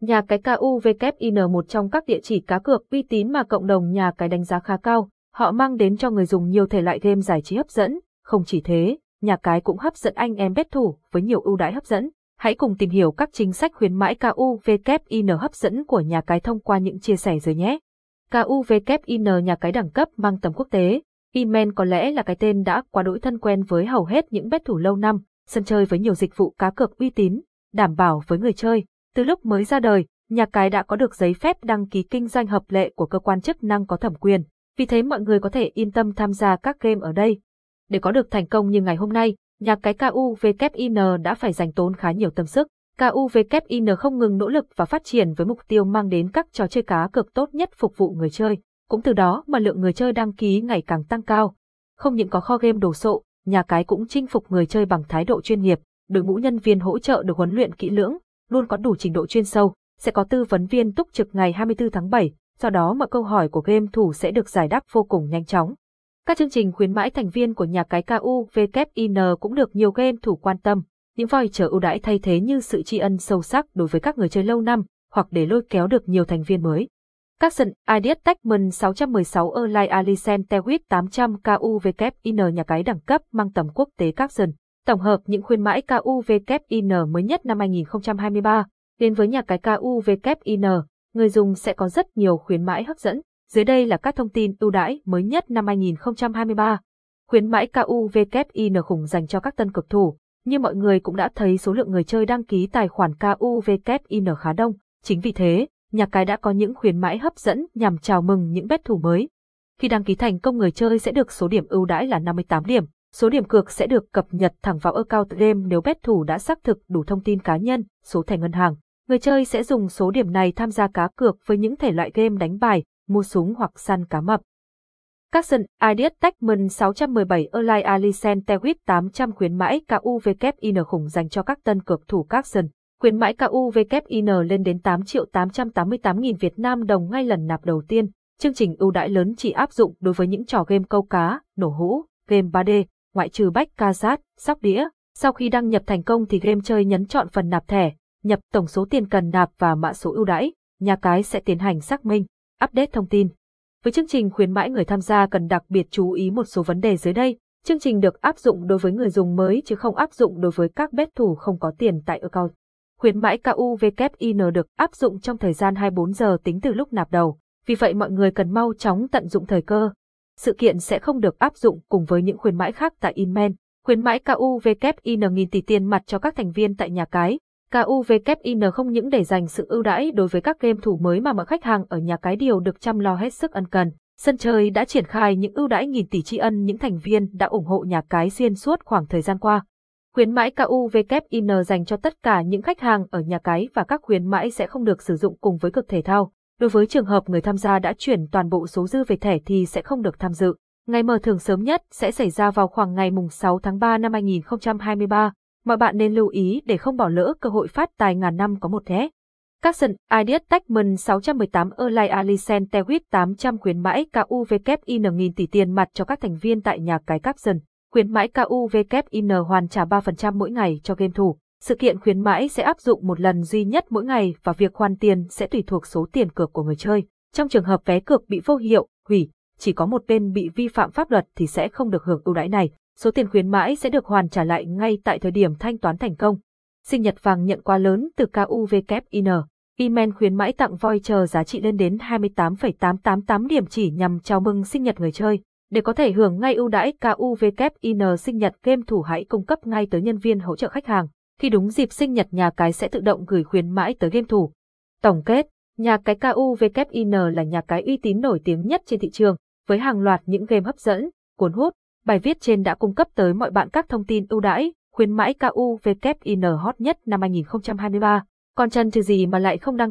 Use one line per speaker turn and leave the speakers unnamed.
Nhà cái KUVKIN một trong các địa chỉ cá cược uy tín mà cộng đồng nhà cái đánh giá khá cao, họ mang đến cho người dùng nhiều thể loại game giải trí hấp dẫn, không chỉ thế, nhà cái cũng hấp dẫn anh em bet thủ với nhiều ưu đãi hấp dẫn. Hãy cùng tìm hiểu các chính sách khuyến mãi KUVKIN hấp dẫn của nhà cái thông qua những chia sẻ dưới nhé. KUVKIN nhà cái đẳng cấp mang tầm quốc tế, Imen có lẽ là cái tên đã quá đỗi thân quen với hầu hết những bet thủ lâu năm, sân chơi với nhiều dịch vụ cá cược uy tín, đảm bảo với người chơi. Từ lúc mới ra đời, nhà cái đã có được giấy phép đăng ký kinh doanh hợp lệ của cơ quan chức năng có thẩm quyền, vì thế mọi người có thể yên tâm tham gia các game ở đây. Để có được thành công như ngày hôm nay, nhà cái KUVKIN đã phải dành tốn khá nhiều tâm sức. KUVKIN không ngừng nỗ lực và phát triển với mục tiêu mang đến các trò chơi cá cược tốt nhất phục vụ người chơi. Cũng từ đó mà lượng người chơi đăng ký ngày càng tăng cao. Không những có kho game đồ sộ, nhà cái cũng chinh phục người chơi bằng thái độ chuyên nghiệp, đội ngũ nhân viên hỗ trợ được huấn luyện kỹ lưỡng, luôn có đủ trình độ chuyên sâu, sẽ có tư vấn viên túc trực ngày 24 tháng 7, do đó mọi câu hỏi của game thủ sẽ được giải đáp vô cùng nhanh chóng. Các chương trình khuyến mãi thành viên của nhà cái KUVKIN cũng được nhiều game thủ quan tâm, những voucher ưu đãi thay thế như sự tri ân sâu sắc đối với các người chơi lâu năm, hoặc để lôi kéo được nhiều thành viên mới. Các sân Ideas Techman 616 Erlai Alicent Tewit 800 KUVKIN nhà cái đẳng cấp mang tầm quốc tế các sân. Tổng hợp những khuyến mãi KUVKIN mới nhất năm 2023, đến với nhà cái KUVKIN, người dùng sẽ có rất nhiều khuyến mãi hấp dẫn. Dưới đây là các thông tin ưu đãi mới nhất năm 2023. Khuyến mãi KUVKIN khủng dành cho các tân cực thủ. Như mọi người cũng đã thấy số lượng người chơi đăng ký tài khoản KUVKIN khá đông. Chính vì thế, nhà cái đã có những khuyến mãi hấp dẫn nhằm chào mừng những bet thủ mới. Khi đăng ký thành công người chơi sẽ được số điểm ưu đãi là 58 điểm. Số điểm cược sẽ được cập nhật thẳng vào account game nếu bet thủ đã xác thực đủ thông tin cá nhân, số thẻ ngân hàng. Người chơi sẽ dùng số điểm này tham gia cá cược với những thể loại game đánh bài, mua súng hoặc săn cá mập. Các sân Ideas Techman 617 Erlai Alicent Tewit 800 khuyến mãi KUVKIN khủng dành cho các tân cược thủ các sân. Khuyến mãi KUVKIN lên đến 8 triệu 888 nghìn Việt Nam đồng ngay lần nạp đầu tiên. Chương trình ưu đãi lớn chỉ áp dụng đối với những trò game câu cá, nổ hũ, game 3D, ngoại trừ bách ca sát, sóc đĩa. Sau khi đăng nhập thành công thì game chơi nhấn chọn phần nạp thẻ, nhập tổng số tiền cần nạp và mã số ưu đãi, nhà cái sẽ tiến hành xác minh, update thông tin. Với chương trình khuyến mãi người tham gia cần đặc biệt chú ý một số vấn đề dưới đây. Chương trình được áp dụng đối với người dùng mới chứ không áp dụng đối với các bet thủ không có tiền tại account. Khuyến mãi KUVKIN được áp dụng trong thời gian 24 giờ tính từ lúc nạp đầu, vì vậy mọi người cần mau chóng tận dụng thời cơ. Sự kiện sẽ không được áp dụng cùng với những khuyến mãi khác tại Inmen. Khuyến mãi KUVKIN nghìn tỷ tiền mặt cho các thành viên tại nhà cái, KUVKIN không những để dành sự ưu đãi đối với các game thủ mới mà mọi khách hàng ở nhà cái đều được chăm lo hết sức ân cần. Sân chơi đã triển khai những ưu đãi nghìn tỷ tri ân những thành viên đã ủng hộ nhà cái xuyên suốt khoảng thời gian qua. Khuyến mãi KUVKIN dành cho tất cả những khách hàng ở nhà cái và các khuyến mãi sẽ không được sử dụng cùng với cực thể thao. Đối với trường hợp người tham gia đã chuyển toàn bộ số dư về thẻ thì sẽ không được tham dự. Ngày mở thưởng sớm nhất sẽ xảy ra vào khoảng ngày mùng 6 tháng 3 năm 2023 mọi bạn nên lưu ý để không bỏ lỡ cơ hội phát tài ngàn năm có một thế. Capson Ideas Techman 618 Erlai Alisen Tewit 800 khuyến mãi KUVKIN nghìn tỷ tiền mặt cho các thành viên tại nhà cái Capson. Khuyến mãi KUVKIN hoàn trả 3% mỗi ngày cho game thủ. Sự kiện khuyến mãi sẽ áp dụng một lần duy nhất mỗi ngày và việc hoàn tiền sẽ tùy thuộc số tiền cược của người chơi. Trong trường hợp vé cược bị vô hiệu, hủy, chỉ có một bên bị vi phạm pháp luật thì sẽ không được hưởng ưu đãi này số tiền khuyến mãi sẽ được hoàn trả lại ngay tại thời điểm thanh toán thành công. Sinh nhật vàng nhận quà lớn từ KUVKIN. Email khuyến mãi tặng voucher giá trị lên đến 28,888 điểm chỉ nhằm chào mừng sinh nhật người chơi. Để có thể hưởng ngay ưu đãi KUVKIN sinh nhật game thủ hãy cung cấp ngay tới nhân viên hỗ trợ khách hàng. Khi đúng dịp sinh nhật nhà cái sẽ tự động gửi khuyến mãi tới game thủ. Tổng kết, nhà cái KUVKIN là nhà cái uy tín nổi tiếng nhất trên thị trường, với hàng loạt những game hấp dẫn, cuốn hút, Bài viết trên đã cung cấp tới mọi bạn các thông tin ưu đãi, khuyến mãi KUVKIN hot nhất năm 2023. Còn chân trừ gì mà lại không đăng ký